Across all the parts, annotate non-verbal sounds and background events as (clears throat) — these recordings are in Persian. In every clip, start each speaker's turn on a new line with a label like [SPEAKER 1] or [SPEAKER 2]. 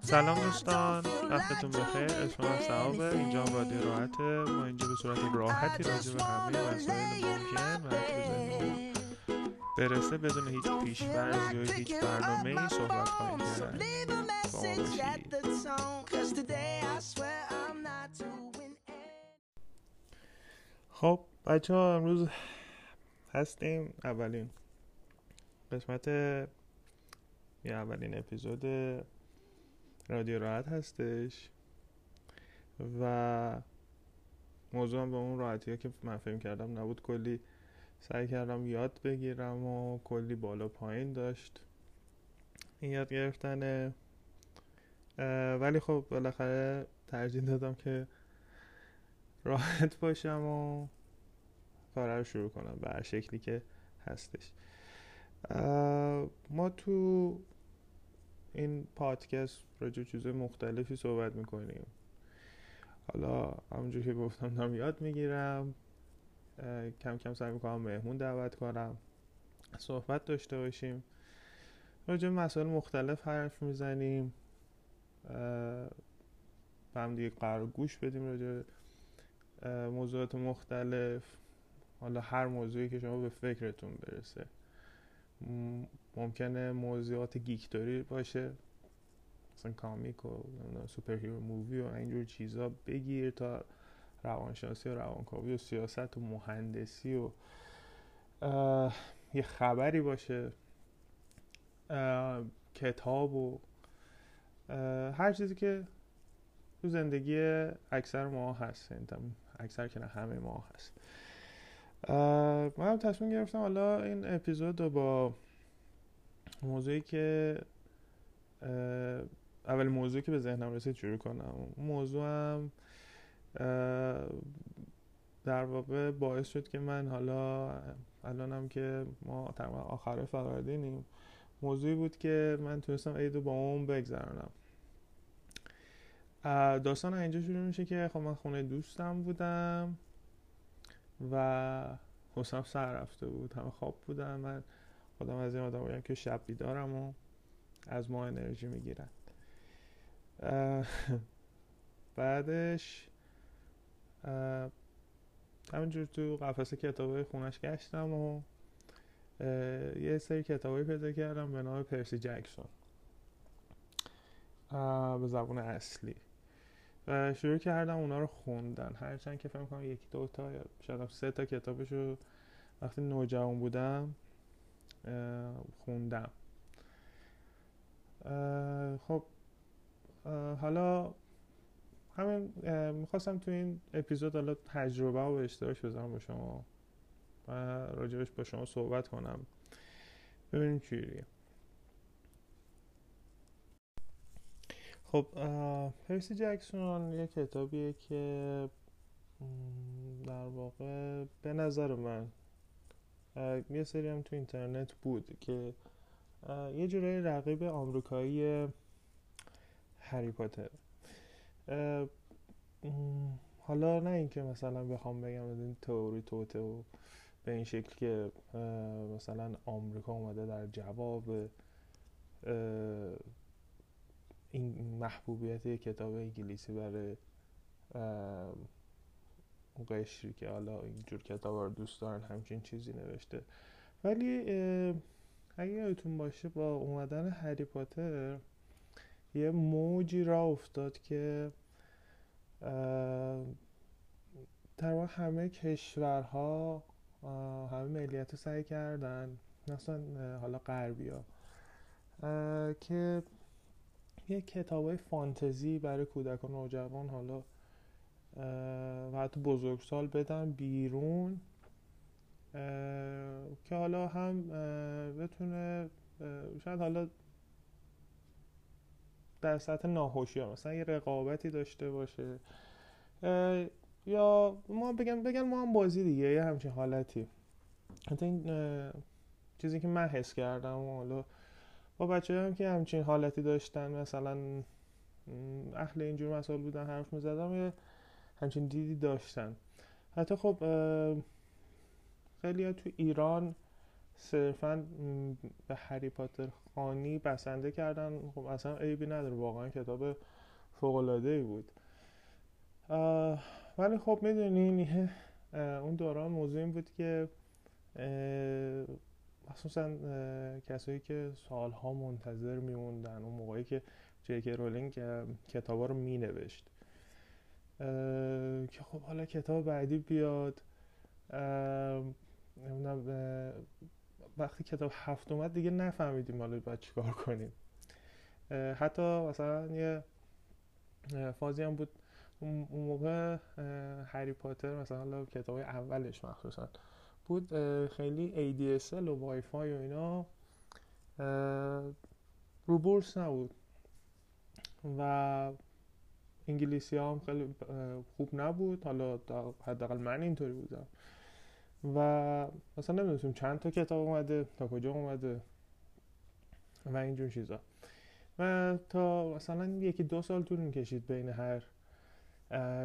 [SPEAKER 1] سلام دوستان وقتتون بخیر. اسم من صحابه اینجا رادیو راحته. ما اینجا به صورت راحتی راجع به همه مسائل ممکن و حتی برسه بدون هیچ پیشورزی یا هیچ برنامه ای صحبت خواهیم کرد. خب بچه ها امروز هستیم. اولین قسمت یا اولین اپیزود رادیو راحت هستش و موضوعم به اون راحتی ها که من فهم کردم نبود. کلی سعی کردم یاد بگیرم و کلی بالا پایین داشت. این یاد گرفتنه. ولی خب بالاخره ترجیح دادم که راحت باشم و کار رو شروع کنم به شکلی که هستش. ما تو این پادکست راجع چیز مختلفی صحبت می‌کنیم. حالا همونجور که گفتم دارم یاد می‌گیرم. کم کم سعی می‌کنم مهمون دعوت کنم. صحبت داشته باشیم. راجع مسائل مختلف حرف می‌زنیم. به هم دیگه قرار گوش بدیم راجع موضوعات مختلف. حالا هر موضوعی که شما به فکرتون برسه. ممکنه موضوعات geek طوری باشه. مثلا comic و superhero movie و اینجور چیزا بگیر تا روانشناسی و روانکاوی و سیاست و مهندسی و یه خبری باشه. کتاب و هر چیزی که تو زندگی اکثر ما هست. یعنی اکثر که نه همه ما هست. من هم تصمیم گرفتم حالا این اپیزود رو با موضوعی که اول موضوعی که به ذهنم رسید شروع کنم. موضوعم در واقع باعث شد که من حالا الانم که ما تقریبا آخر فروردینیم موضوعی بود که من تونستم عیدو با اون بگذرانم داستان اینجا شروع میشه که خب من خونه دوستم بودم. و حسام سر رفته بود. همه خواب بودن. من خودم از این آدم که شب بیدارم و از ما انرژی می‌گیرن. (laughs) بعدش همینجور تو قفسه کتابای خونش گشتم و یه سری کتابایی پیدا کردم به نام پرسی جکسون. به زبان اصلی. و شروع کردم اونا رو خوندن. هرچند که فکر کنم یکی دو تا یا شاید سه تا کتابش رو وقتی نوجوان بودم خوندم. خب حالا همین می‌خواستم تو این اپیزود حالا تجربه و اشتراک بذارم با شما و راجبش با شما صحبت کنم. ببینیم چیه خب پرسی جکسون یه کتابیه که در واقع به نظر من یه سری هم تو اینترنت بود که یه جورایی رقیب آمریکایی هری پاتر. حالا نه اینکه مثلا بخوام بگم این تئوری توته و به این شکل که مثلا آمریکا اومده در جواب این محبوبیت کتاب انگلیسی برای قشری که حالا اینجور کتاب رو دوست دارن همچین چیزی نوشته. ولی اگه یادتون باشه با اومدن هری پاتر یه موجی را افتاد که در واقع همه کشورها همه ملیت سعی کردن مثلا حالا غربی ها که یه کتاب های فانتزی برای کودکان و نوجوان حالا و حتی بزرگسال بدن بیرون که حالا هم بتونه شاید حالا در سطح ناهوشیار مثلا یه رقابتی داشته باشه. یا ما بگم بگن ما هم بازی دیگه یه همچین حالتی. حتی این چیزی که من حس کردم و حالا با بچه هم که همچین حالتی داشتن مثلا اهل اینجور مسائل بودن حرف می‌زدم یه همچین دیدی داشتن. حتی خب خیلی تو ایران صرفا به هری پاتر خانی بسنده کردن. خب اصلا عیبی نداره واقعا کتاب فوق العاده ای بود ولی خب می‌دونین اون دوران موضوع این بود که مخصوصا کسایی که سالها منتظر میموندن اون موقعی که جیکی رولینگ کتابا رو مینوشت. که خب حالا کتاب بعدی بیاد وقتی کتاب هفت اومد دیگه نفهمیدیم حالا باید چیکار کنیم. حتی مثلا یه فازی هم بود. اون موقع هری پاتر مثلا حالا کتاب اولش مخصوصا. بود خیلی ADSL و وای فای و اینا رو بورس نبود. و انگلیسی هم خیلی خوب نبود. حالا حداقل من اینطوری بودم. و مثلا نمی‌دونستیم چند تا کتاب اومده تا کجا اومده و اینجور چیزا. و تا مثلا یکی دو سال طول می‌کشید بین هر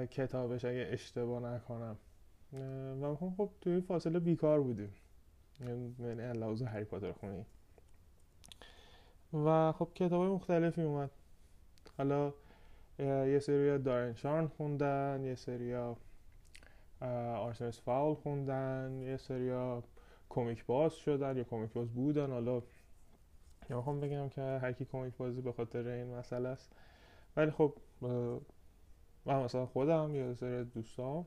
[SPEAKER 1] کتابش اگه اشتباه نکنم. و خب, خب توی این فاصله بیکار بودیم. یعنی لحاظ هری پاتر خونی. و خب کتاب مختلفی اومد. حالا یه سری دارن شارن خوندن یه سری آرسنس فاول خوندن یه سری کمیک باز شدن یا کمیک باز بودن. حالا یا می‌خوام بگم که هر کی کمیک بازی به خاطر این مسئله است. ولی خب من مثلا خودم یا سری دوستام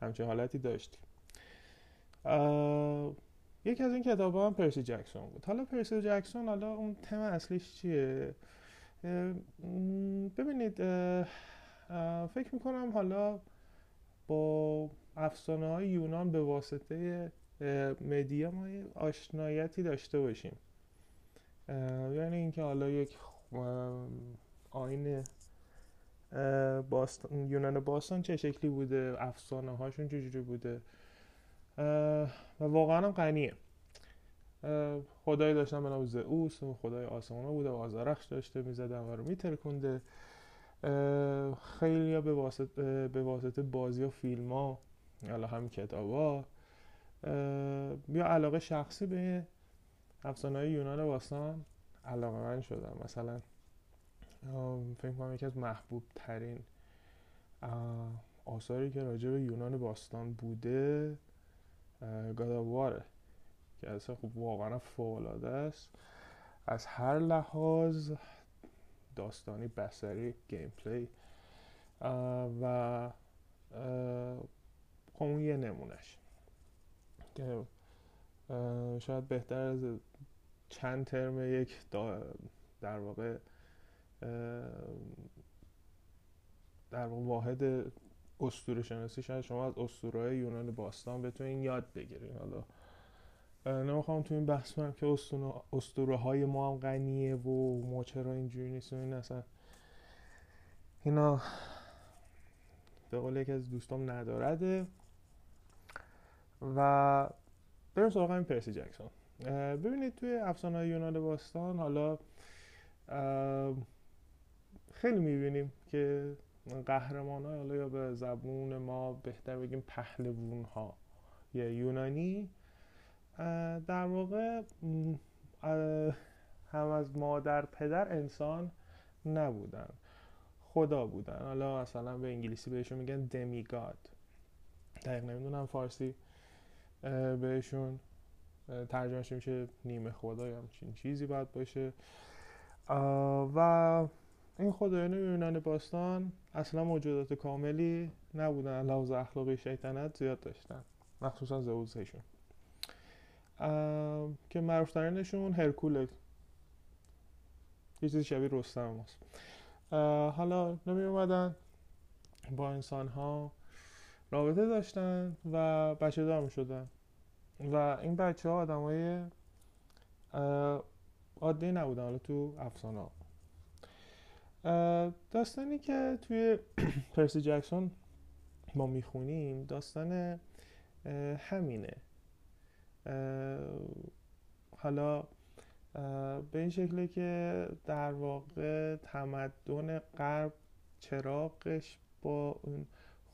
[SPEAKER 1] همچین حالتی داشتیم. یکی از این کتاب هم پرسی جکسون بود. حالا پرسی جکسون حالا اون تم اصلیش چیه؟ ببینید فکر می‌کنم حالا با افسانه های یونان به واسطه مدیا ما آشنایتی داشته باشیم. یعنی اینکه حالا یک آین باستان یونان باستان چه شکلی بوده؟ افسانه هاشون چجوری بوده؟ و واقعا هم غنیه. خدایی داشتن به نام زئوس خدای آسمان بوده و آزارخش داشته می‌زدن و رو میترکونده. خیلی به واسطه, به واسطه بازی و فیلم ها حالا هم کتاب ها یا علاقه شخصی به افسانه های یونان باستان علاقه من شدم مثلا. فکر کنم یکی از محبوب ترین آثاری که راجع به یونان باستان بوده گاداواره که اصلا خب واقعا فوقلاده است. از هر لحاظ داستانی بسری گیم پلی و خب اون یه نمونش که شاید بهتر از چند ترم یک در واقع در واحد اسطوره شناسی شاید شما از اسطوره یونان باستان بتونین یاد بگیرین. حالا نمی‌خوام تو این بحث کنم که اسطوره های ما هم غنیه و ما چرا اینجوری نیست این اصلا اینا به قول یکی از دوستام ندارده. و بریم سراغ این پرسی جکسون. ببینید توی افسانه یونان باستان حالا خیلی می‌بینیم که قهرمان های حالا یا به زبون ما بهتر بگیم پهلوون ها یا یونانی در واقع هم از مادر پدر انسان نبودن خدا بودن. حالا مثلا به انگلیسی بهشون میگن دمیگاد دقیق نمی‌دونم فارسی بهشون ترجمهش میشه نیمه خدا یا همچین چیزی باید باشه. و این خدایان یونان باستان اصلا موجودات کاملی نبودن لحاظ اخلاقی شیطنت زیاد داشتن مخصوصا زئوسشون که معروف ترینشون هرکوله یه چیزی شبیه رستم ماست حالا نمی اومدن با انسان ها رابطه داشتن و بچه دار شدن. و این بچه ها آدم های عادی نبودن حالا تو افسانه ها داستانی که توی (clears throat) پرسی جکسون ما می‌خونیم داستان همینه. حالا به این شکله که در واقع تمدن غرب چراغش با اون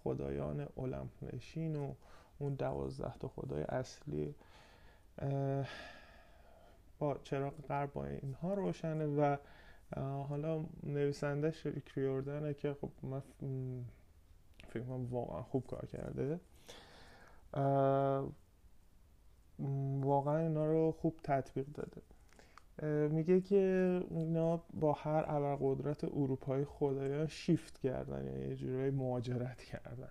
[SPEAKER 1] خدایان المپ نشین و اون دوازده تا خدای اصلی با چراغ غرب با اینها روشنه و حالا نویسندهش کریوردنه که خب من فکر کنم واقعا خوب کار کرده. واقعا اینا رو خوب تطبیق داده. میگه که اینا با هر ابرقدرت اروپایی خدایان شیفت کردن یعنی یه جورایی مهاجرت کردن.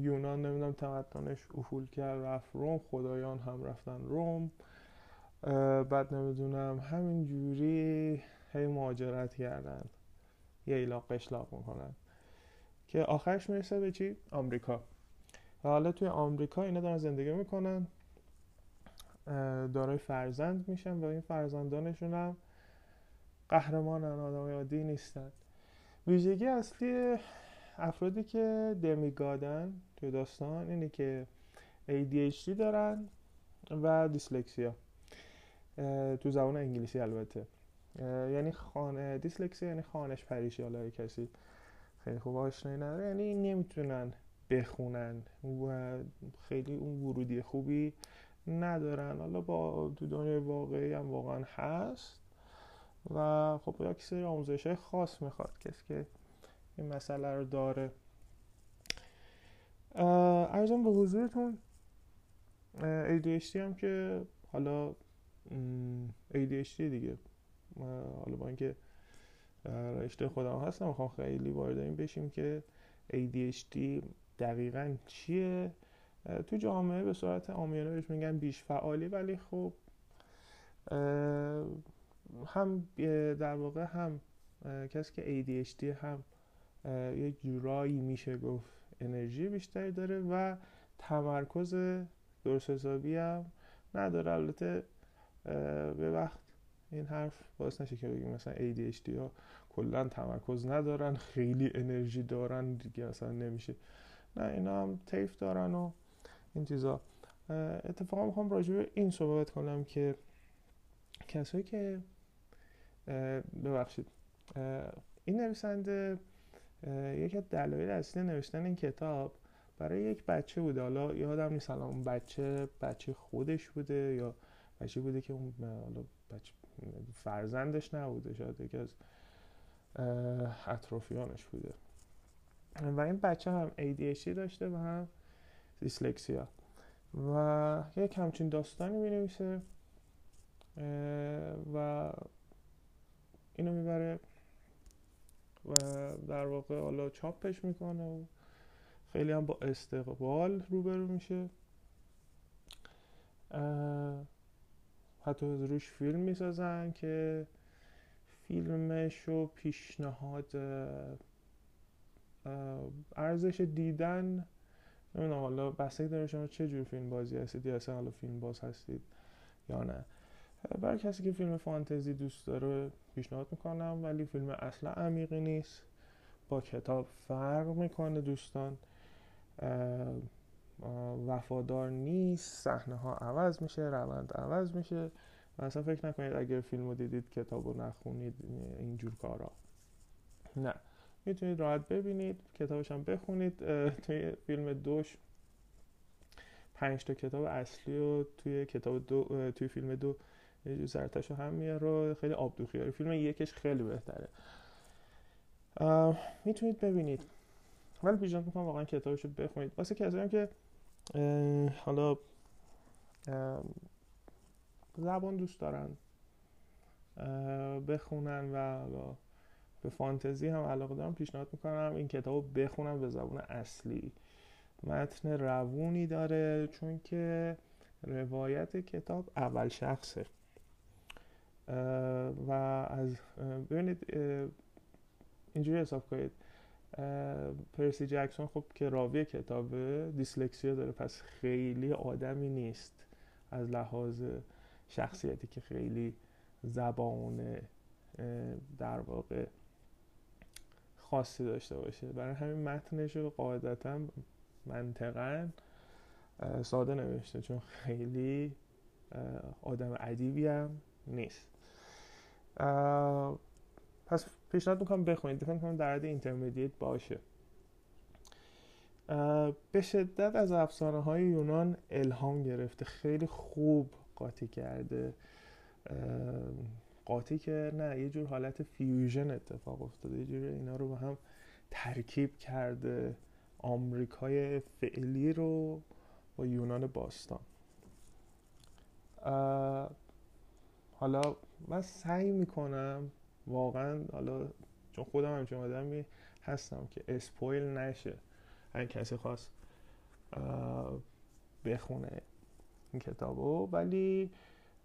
[SPEAKER 1] یونان نمی‌دونم تمدنش افول کرد رفت روم خدایان هم رفتن روم. بعد نمی‌دونم همین جوری هی مهاجرت کردن. یه ایلاق قشلاق می‌کنن. که آخرش می‌رسه به چی؟ آمریکا. و حالا توی آمریکا اینا دارن زندگی می‌کنن. دارای فرزند میشن و این فرزندانشون هم قهرمانن آدم عادی نیستن. ویژگی اصلی افرادی که دمیگادن توی داستان اینه که ADHD دارن و دیسلکسیا. تو زبان انگلیسی البته. یعنی خانه دیسلکسیا یعنی خانش پریشی حالا کسی خیلی خوب آشنایی نداره یعنی نمی‌تونن بخونن و خیلی اون ورودی خوبی ندارن. حالا با تو دنیای واقعی هم واقعا هست و خب یک سری آموزش خاص می‌خواد کسی که این مسئله رو داره. ارزم به حضورتون ADHD هم که حالا ADHD دیگه. حالا با اینکه رشته خودم هست نمی‌خوام خیلی وارد این بشیم که ADHD دقیقا چیه؟ تو جامعه به صورت آمیانه بهش میگن بیش فعالی ولی خب هم در واقع هم کسی که ADHD هم یک جورایی میشه گفت انرژی بیشتری داره و تمرکز درست حسابی هم نداره. البته به وقت. این حرف باعث نشه که بگیم مثلا ADHD ها کلا تمرکز ندارن خیلی انرژی دارن دیگه اصلا نمیشه. نه اینا هم تیف دارن و این چیزا. اتفاقا می‌خوام راجع به این صحبت کنم که کسایی که ببخشید. این نویسنده یکی از دلایل اصلی نوشتن این کتاب برای یک بچه بوده. حالا یادم نیست الان اون بچه بچه خودش بوده یا بچه بوده که اون بچه فرزندش نبوده شاید یکی از اطرافیانش بوده. و این بچه هم ADHD داشته و هم دیسلکسیا. و یک همچین داستانی می و اینو می‌بره و در واقع حالا چاپش می‌کنه و خیلی هم با استقبال روبرو میشه. حتی روش فیلم می‌سازن که فیلمش رو پیشنهاد ارزش دیدن نمی‌دونم حالا بسته داره شما چه جور فیلم بازی هستید یا اصلا حالا فیلم باز هستید یا نه. برای کسی که فیلم فانتزی دوست داره پیشنهاد می‌کنم ولی فیلم اصلا عمیقی نیست با کتاب فرق می‌کنه دوستان. وفادار نیست صحنه ها عوض میشه روند عوض میشه. و اصلا فکر نکنید اگر فیلم رو دیدید کتاب رو نخونید اینجور کارا. نه. می‌تونید راحت ببینید کتابش هم بخونید. توی فیلم دوش پنج تا کتاب اصلی و توی کتاب دو توی فیلم دو یه سرتش هم میاره خیلی آبدوخیاره. فیلم یکش خیلی بهتره. می‌تونید ببینید. ولی پیشنهاد می‌کنم واقعا کتابشو بخونید. واسه کسایی هم که حالا زبان دوست دارن بخونن و به فانتزی هم علاقه دارم پیشنهاد می‌کنم این کتاب بخونم به زبان اصلی. متن روونی داره چون که روایت کتاب اول شخصه. و از ببینید اینجوری حساب کنید. پرسی جکسون خب که راوی کتاب دیسلکسیا داره پس خیلی آدمی نیست از لحاظ شخصیتی که خیلی زبان در واقع خاصی داشته باشه. برای همین متنش رو قاعدتا منطقا ساده نوشته چون خیلی آدم عدیبی هم نیست. پس پیشنهاد می‌کنم بخونید. فکر کنم در حد اینترمدیت باشه. به شدت از افسانه های یونان الهام گرفته. خیلی خوب قاطی کرده. قاطی که نه یه جور حالت فیوژن اتفاق افتاده. یه جور اینا رو با هم ترکیب کرده. آمریکای فعلی رو با یونان باستان. حالا من سعی می‌کنم واقعا حالا چون خودم همچون آدمی هستم که اسپویل نشه. اگه کسی خواست بخونه این کتابو. ولی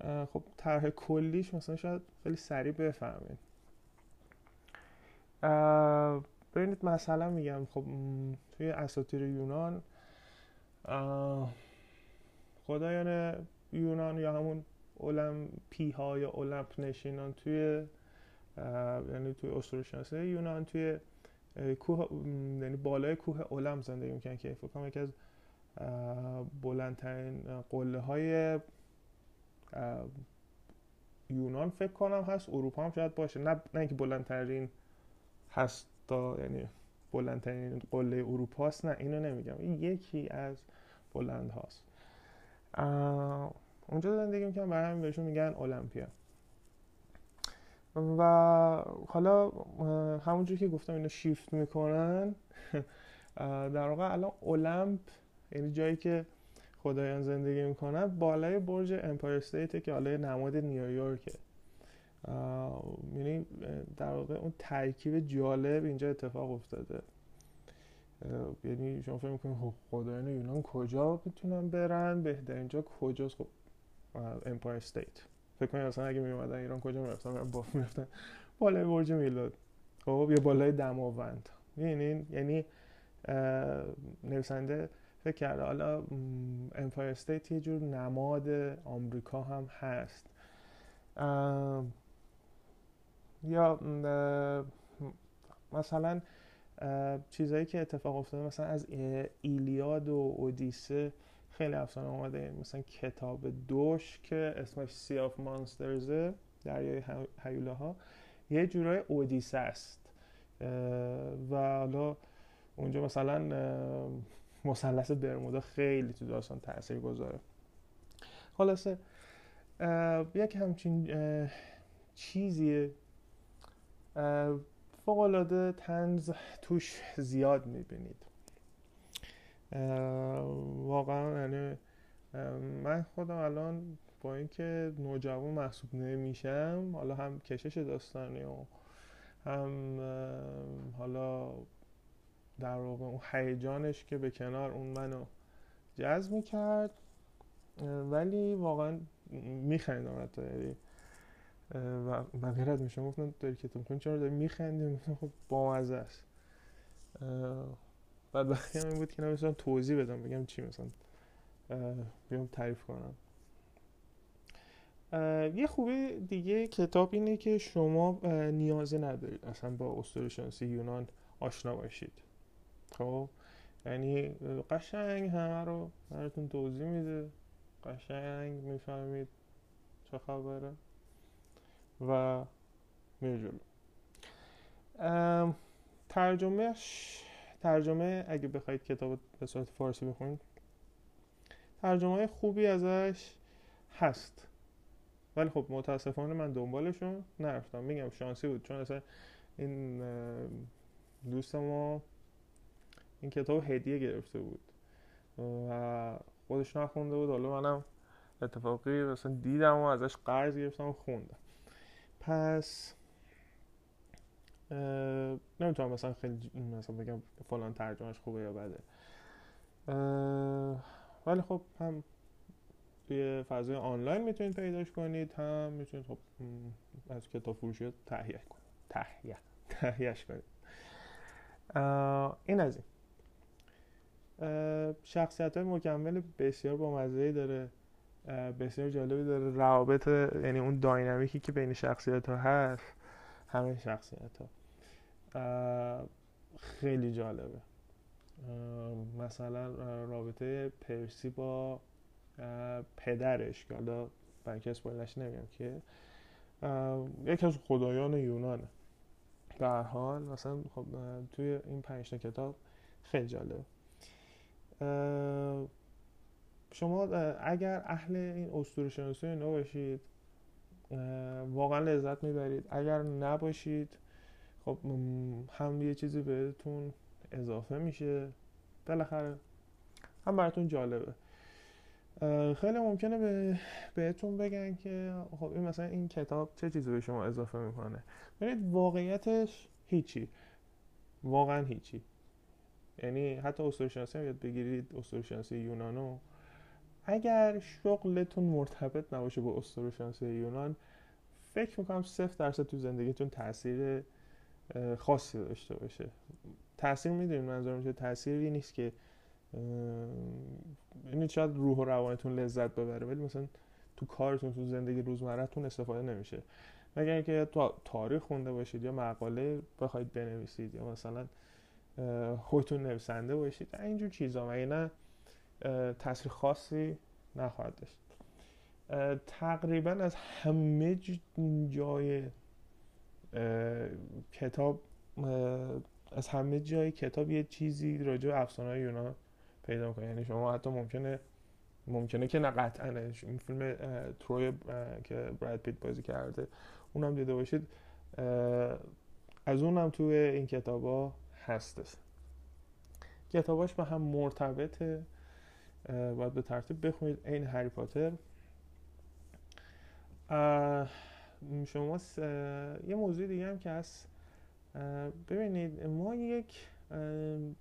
[SPEAKER 1] خب طرح کلیش مثلا شاید خیلی سریع بفهمید ببینید مثلا میگم خب توی اساطیر یونان خدایان یونان یا همون المپی ها یا المپ نشینان توی یعنی توی اسطوره شناسی یونان توی کوه یعنی بالای کوه اولم زندگی می‌کنن که فکر کنم یکی از بلندترین قله های یونان فکر کنم هست. اروپا هم شاید باشه. نه نه اینکه بلندترین هست تا یعنی بلندترین قله اروپا هست نه اینو نمیگم. این یکی از بلند هاست اونجا زندگی می‌کنم برای همین بهشون میگن المپیا. و حالا همونجور که گفتم اینو شیفت می‌کنن (laughs) در واقع الان المپ یعنی جایی که خدایان زندگی می‌کنن بالای برج امپایر استیت که حالا نماد نیویورکه یعنی در واقع اون ترکیب جالب اینجا اتفاق افتاده. یعنی شما فکر می‌کنید خب خدایان یونان کجا می‌تونن برن؟ بهترین جا کجاست؟ خب امپایر استیت فکر کنید اصلا اگه میومدن ایران کجا می‌رفتن؟ یا می‌رفتن بالای برج میلاد. خب یا بالای دماوند. یعنی یعنی نویسنده فکر کرده. حالا امپایر استیت یه جور نماد آمریکا هم هست. یا مثلا چیزهایی که اتفاق افتاده مثلا از ایلیاد و اودیسه خیلی افسانه اومده. مثلا کتاب دوش که اسمش سی آف مانسترزه دریای هیوله ها یه جورای اودیسه است. و حالا اونجا مثلا مثلث برمودا خیلی تو داستان تاثیر گذاره خلاصه یک همچین چیزیه فوقالعاده تنز توش زیاد می‌بینید. واقعا یعنی من خودم الان با اینکه نوجوان محسوب نمیشم حالا هم کشش داستانی و هم حالا در واقع اون هیجانش که به کنار اون منو جذب می‌کرد ولی واقعا میخندم حتی یعنی و من غیرت میشم گفتم داری کتاب می‌کنی چرا داری میخندی؟ خب بامزه است. بعد بقیه این بود که نمیستم توضیح بدم بگم چی مثلا. بیام تعریف کنم. یه خوبی دیگه کتاب اینه که شما نیازی ندارید اصلا با اسطوره یونان آشنا باشید. خب؟ یعنی قشنگ همه رو براتون توضیح میده. قشنگ می‌فهمید چه خبره. و میره جلو ترجمهش ترجمه اگه بخواید کتاب به صورت فارسی بخونید ترجمه خوبی ازش هست. ولی خب متاسفانه من دنبالشون نرفتم. میگم شانسی بود چون اصلا این دوست ما این کتاب هدیه گرفته بود. و خودش نخونده بود. حالا منم اتفاقی مثلا دیدم و ازش قرض گرفتم و خوندم. پس نمی‌تونم مثلا خیلی مثلا بگم فلان ترجمهش خوبه یا بده. ولی خب هم توی فضای آنلاین می‌تونید پیداش کنید هم می‌تونید خب از کتاب فروشی تهیه کنید. تهیه. تهیهش کنید. این از این. شخصیت های مکمل بسیار با مزهی داره بسیار جالبی داره. روابط یعنی اون داینامیکی که بین شخصیت ها هست همه شخصیت ها خیلی جالبه. مثلا رابطه پرسی با پدرش. که حالا برای کس نمیم که یکی از خدایان یونانه. در حال مثلا خب توی این پنج کتاب خیلی جالبه. شما اگر اهل این اسطوره شناسی واقعا لذت می‌برید. اگر نباشید خب هم یه چیزی بهتون اضافه میشه. بالاخره هم براتون جالبه. خیلی ممکنه به بهتون بگن که خب این مثلا این کتاب چه چیزی به شما اضافه می‌کنه؟ ببینید واقعیتش هیچی. واقعا هیچی. یعنی حتی اسطوره‌شناسی هم یاد بگیرید اسطوره‌شناسی یونانو. اگر شغلتون مرتبط نباشه با اسطوره‌شناسی یونان فکر می‌کنم صفر درصد تو زندگیتون تاثیر خاصی داشته باشه. تاثیر می‌دونید منظورم چه تاثیری نیست که این شاید روح و روانتون لذت ببره ولی مثلا تو کارتون تو زندگی روزمرهتون استفاده نمیشه. مگر اینکه تو تاریخ خونده باشید یا مقاله بخواید بنویسید یا مثلا خودتون نویسنده باشید اینجور چیزا. مگه نه تاثیر خاصی نخواهد داشت. تقریبا از همه جای کتاب از همه جای کتاب یه چیزی راجع به افسانه یونان پیدا کنید یعنی شما حتی ممکنه ممکنه که نه قطعا این فیلم تروی که براد پیت بازی کرده اونم دیده باشید. از اونم توی این کتابا هستش. کتاباش به هم مرتبطه. باید به ترتیب بخونید. این هری پاتر. شما یه موضوع دیگه هم که هست. ببینید ما یک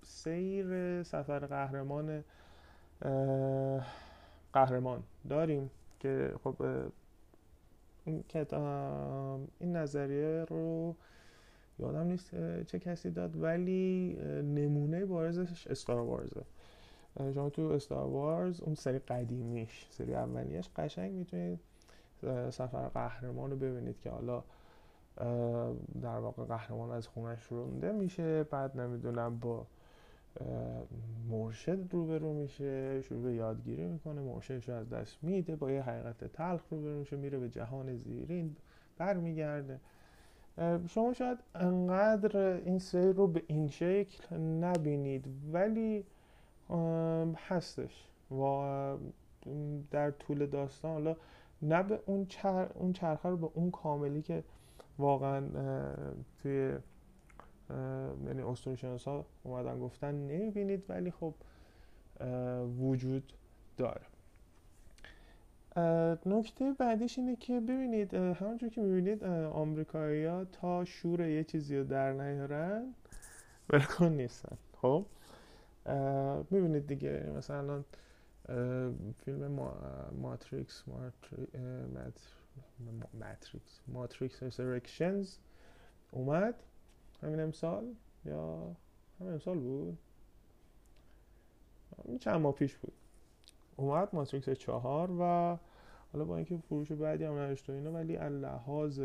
[SPEAKER 1] سیر سفر قهرمان قهرمان داریم که خب این, این نظریه رو یادم نیست چه کسی داد ولی نمونه بارزش استار وارزه شما تو استار وارز اون سری قدیمیش سری اولیش قشنگ می‌تونید سفر قهرمان رو ببینید که حالا در واقع قهرمان از خونش رونده میشه بعد نمی‌دونم با مرشد روبرو میشه شروع به یادگیری می‌کنه مرشدش رو از دست میده با یه حقیقت تلخ روبرو میشه میره به جهان زیرین برمیگرده. شما شاید انقدر این سیر رو به این شکل نبینید ولی هستش. و در طول داستان حالا نه به اون, چر... اون چرخه رو به اون کاملی که واقعا توی یعنی اسطوره شناس ها اومدن گفتن نمی‌بینید ولی خب وجود داره. نکته بعدیش اینه که ببینید همونجور که می‌بینید آمریکایی ها تا شور یه چیزی رو در نیارن ولکن نیستن. خب؟ می‌بینید دیگه مثلا فیلم ماتریکس ماتریکس. ماتریکس رسرکشنز اومد همین امسال؟ یا همین امسال بود؟ چند ماه پیش بود. اومد ماتریکس چهار و حالا با اینکه فروش بعدی هم نداشت و اینا ولی اللحاظ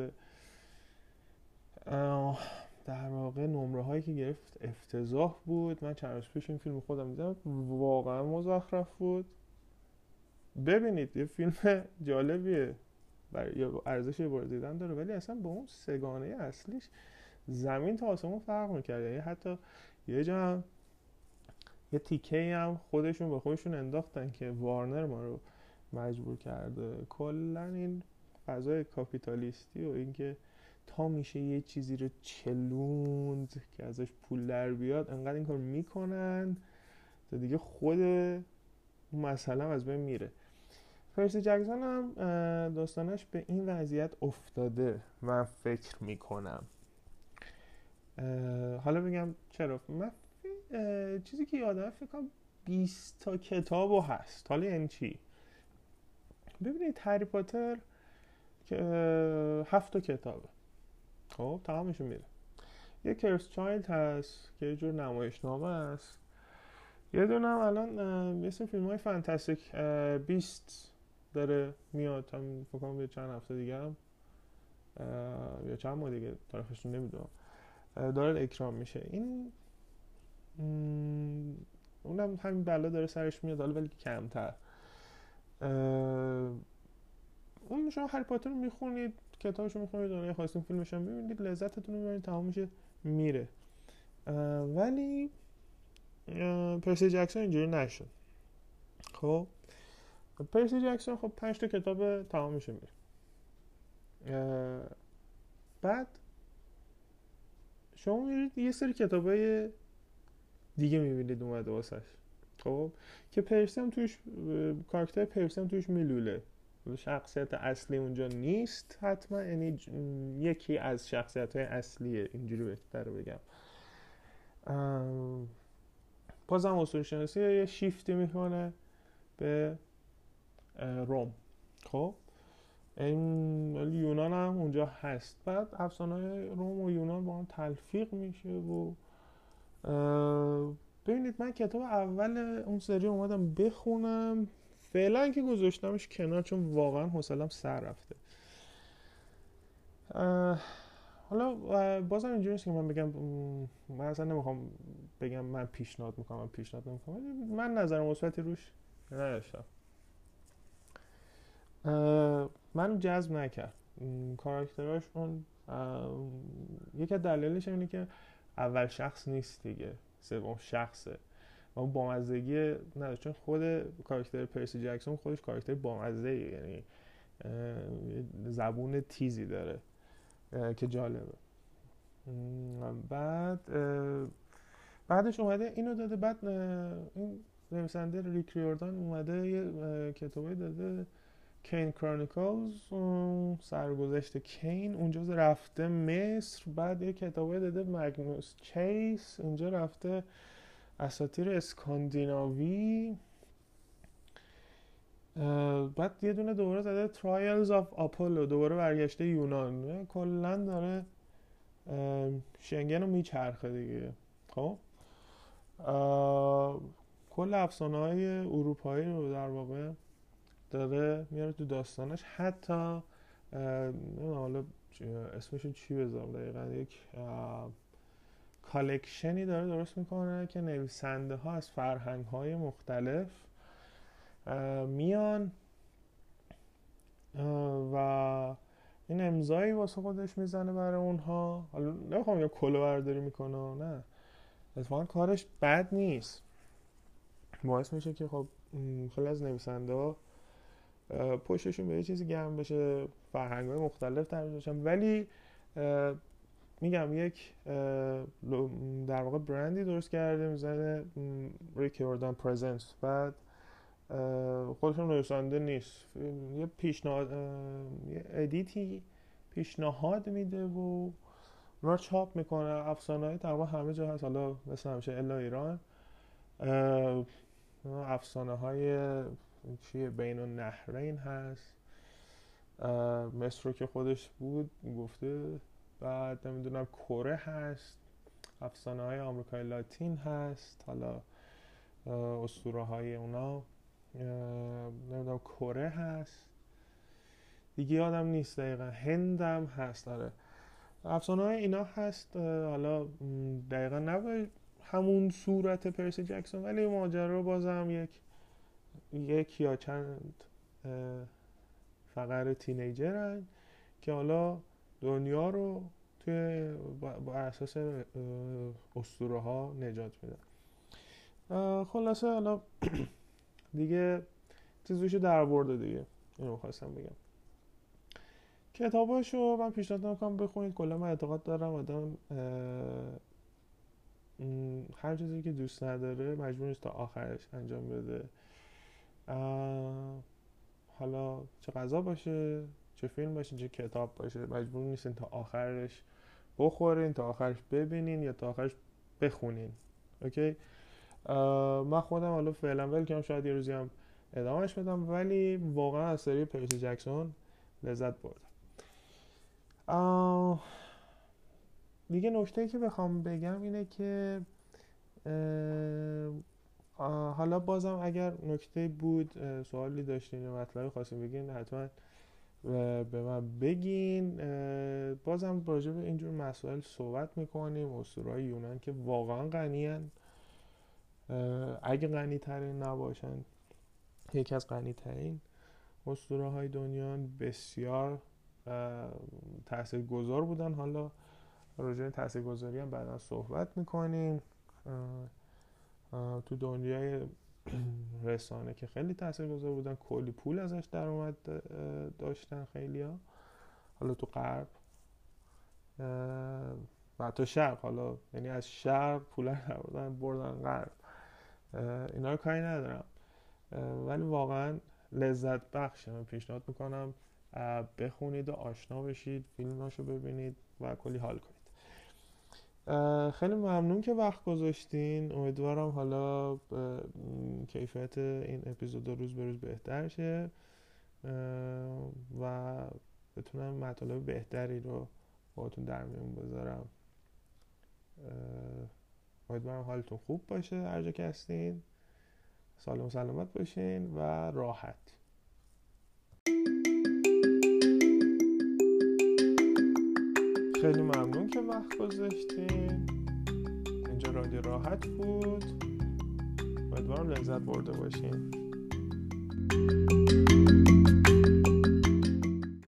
[SPEAKER 1] در واقع نمره هایی که گرفت افتضاح بود. من چند روز پیش این فیلم خودم دیدم. واقعا مزخرف بود. ببینید یه فیلم جالبیه. برای ارزش بار دیدن داره. ولی اصلا با اون سگانه اصلیش زمین تا آسمون فرق می‌کرد یعنی حتی یه جا هم یه تیکه هم خودشون به خودشون انداختن که وارنر ما رو مجبور کرده. کلا این فضای کاپیتالیستی و اینکه تا میشه یه چیزی رو چلوند که ازش پول در بیاد انقدر این کار می‌کنن تا دیگه خود اون مسئله از بین میره. پرسی جکسون هم داستانش به این وضعیت افتاده. من فکر می‌کنم. حالا بگم چرا. من چیزی که یادم فکر کنم 20 تا کتابو هست. حالا یعنی چی؟ ببینید هری پاتر که هفت تا کتابه. خب تمامشون میره. یه کرس چایلد هست که یه جور نمایشنامه است. یه دونم الان مثل فیلم های فانتاستیک بیست داره میاد. هم فکرم به چند هفته دیگه هم یا چند ماه دیگه تاریخش نمی‌دونم. داره اکرام میشه. این اونم همین بلا داره سرش میاد حالا ولی کمتر. اون شما هری پاتر رو می‌خونید. کتابشو می‌خونید اونایی خواستین فیلمش هم ببینید لذتتون رو ببینید تمام میشه میره ولی پرسی جکسون اینجوری نشد. خب پرسی جکسون خب پنج تا کتاب تمام میشه میره بعد شما میرید یه سری کتاب های دیگه می‌بینید اومده واسش. خب که پرسی هم توش کارکتر پرسی هم توش میلوله. شخصیت اصلی اونجا نیست حتما یعنی یکی از شخصیت های اصلیه. اینجوری بهتر بگم. بازم اصول شناسی یه شیفتی می‌کنه به روم. خب؟ این یونان هم اونجا هست. بعد افسانه روم و یونان با هم تلفیق میشه و ببینید من کتاب اول اون سری اومدم بخونم. فعلا که گذاشتمش کنار چون واقعا حوصلم سر رفته. حالا بازم اینجوری که من بگم من اصلا نمی‌خوام بگم من پیشنهاد می‌کنم من پیشنهاد نمی‌کنم. من نظر مثبتی روش نداشتم. من جذب نکرد. کاراکتراش اون یکی از دلایلش اینه که اول شخص نیست دیگه سوم شخصه. و اون بامزدگی نداره چون خود کاراکتر پرسی جکسون خودش کاراکتر بامزه یعنی زبون تیزی داره که جالبه. بعد بعدش اومده اینو داده بعد این نویسنده ریک اومده یه کتابی داده کین کرونیکلز سرگذشت کین اونجا رفته مصر بعد یه کتابی داده مگنوس چیس اینجا رفته اساطیر اسکاندیناوی بعد یه دونه دوباره زده Trials of Apollo دوباره برگشته یونان. کلا داره شنگن رو میچرخه دیگه. خب؟ کل افسانه های اروپایی رو در واقع داره میاره تو داستانش. حتی حالا اسمش چی بذارم دقیقا؟ یک کالکشنی داره درست می‌کنه که نویسنده ها از فرهنگ های مختلف میان و این امضایی واسه خودش می‌زنه برای اونها. حالا نمی‌خوام یا کلو برداری می‌کنه نه. اتفاقا کارش بد نیست. باعث میشه که خب خیلی از نویسنده ها پشتشون به یه چیزی گرم بشه فرهنگ های مختلف ترجمه ولی میگم یک در واقع برندی درست کرده می‌زنه Rick Riordan Presents بعد خودشون نویسنده نیست. یه پیشنهاد یه edit ی پیشنهاد میده و را چاپ می‌کنه. افسانه های تقریبا همه جا هست. حالا مثل همیشه الا ایران. افسانه های چیه بین النهرین هست. مصر که خودش بود گفته بعد نمی‌دونم کره هست افسانه های آمریکای لاتین هست حالا اسطوره های اونا نمی‌دونم کره هست. دیگه یادم نیست دقیقا. هندم هست داره افسانه های اینا هست حالا دقیقا نباید همون صورت پرسی جکسون ولی ماجرا بازم یک یک یا چند فقر تینیجرن که حالا دنیا رو توی با اساس اسطوره ها نجات میدن. خلاصه حالا (clears throat) دیگه چیزوشو در برده دیگه اینو خواستم بگم. کتاباشو من پیشنهاد می‌کنم بخونید کلا من اعتقاد دارم آدم هر چیزی که دوست نداره مجبور نیست تا آخرش انجام بده. حالا چه غذا باشه؟ چه فیلم باشه چه کتاب باشه مجبور نیستین تا آخرش بخورین تا آخرش ببینین یا تا آخرش بخونین. اوکی؟ من خودم حالا فعلا ول کنم شاید یه روزی هم ادامهش بدم ولی واقعا از سری پرسی جکسون لذت بردم. دیگه نکته که بخوام بگم اینه که حالا بازم اگر نکته بود سوالی داشتین یا مطلبی خواستین بگین حتما به من بگین بازم راجع به اینجور مسائل صحبت می‌کنیم. اسطورهای یونان که واقعا غنیان اگه غنی ترین نباشن یکی از غنی ترین اسطوره های دنیا بسیار تحصیل گذار بودن. حالا راجع تحصیل گذاری هم بعدا صحبت می‌کنیم. تو دنیای رسانه که خیلی تاثیرگذار بودن کلی پول ازش در اومد داشتن خیلی ها حالا تو غرب و تو شرق حالا یعنی از شرق پول بردن بردن غرب. اینا رو کاری ندارم. ولی واقعا لذت بخشه. من پیشنهاد می‌کنم بخونید و آشنا بشید فیلماشو ببینید و کلی حال کنید. خیلی ممنون که وقت گذاشتین. امیدوارم حالا کیفیت این اپیزود روز به روز بهتر شه. و بتونم مطالب بهتری رو باهاتون در میون بذارم. امیدوارم حالتون خوب باشه هر جا که هستین. سالم سلامت باشین و راحت. خیلی ممنون که وقت گذاشتین. اینجا رادیو راحت بود. امیدوارم لذت برده باشین.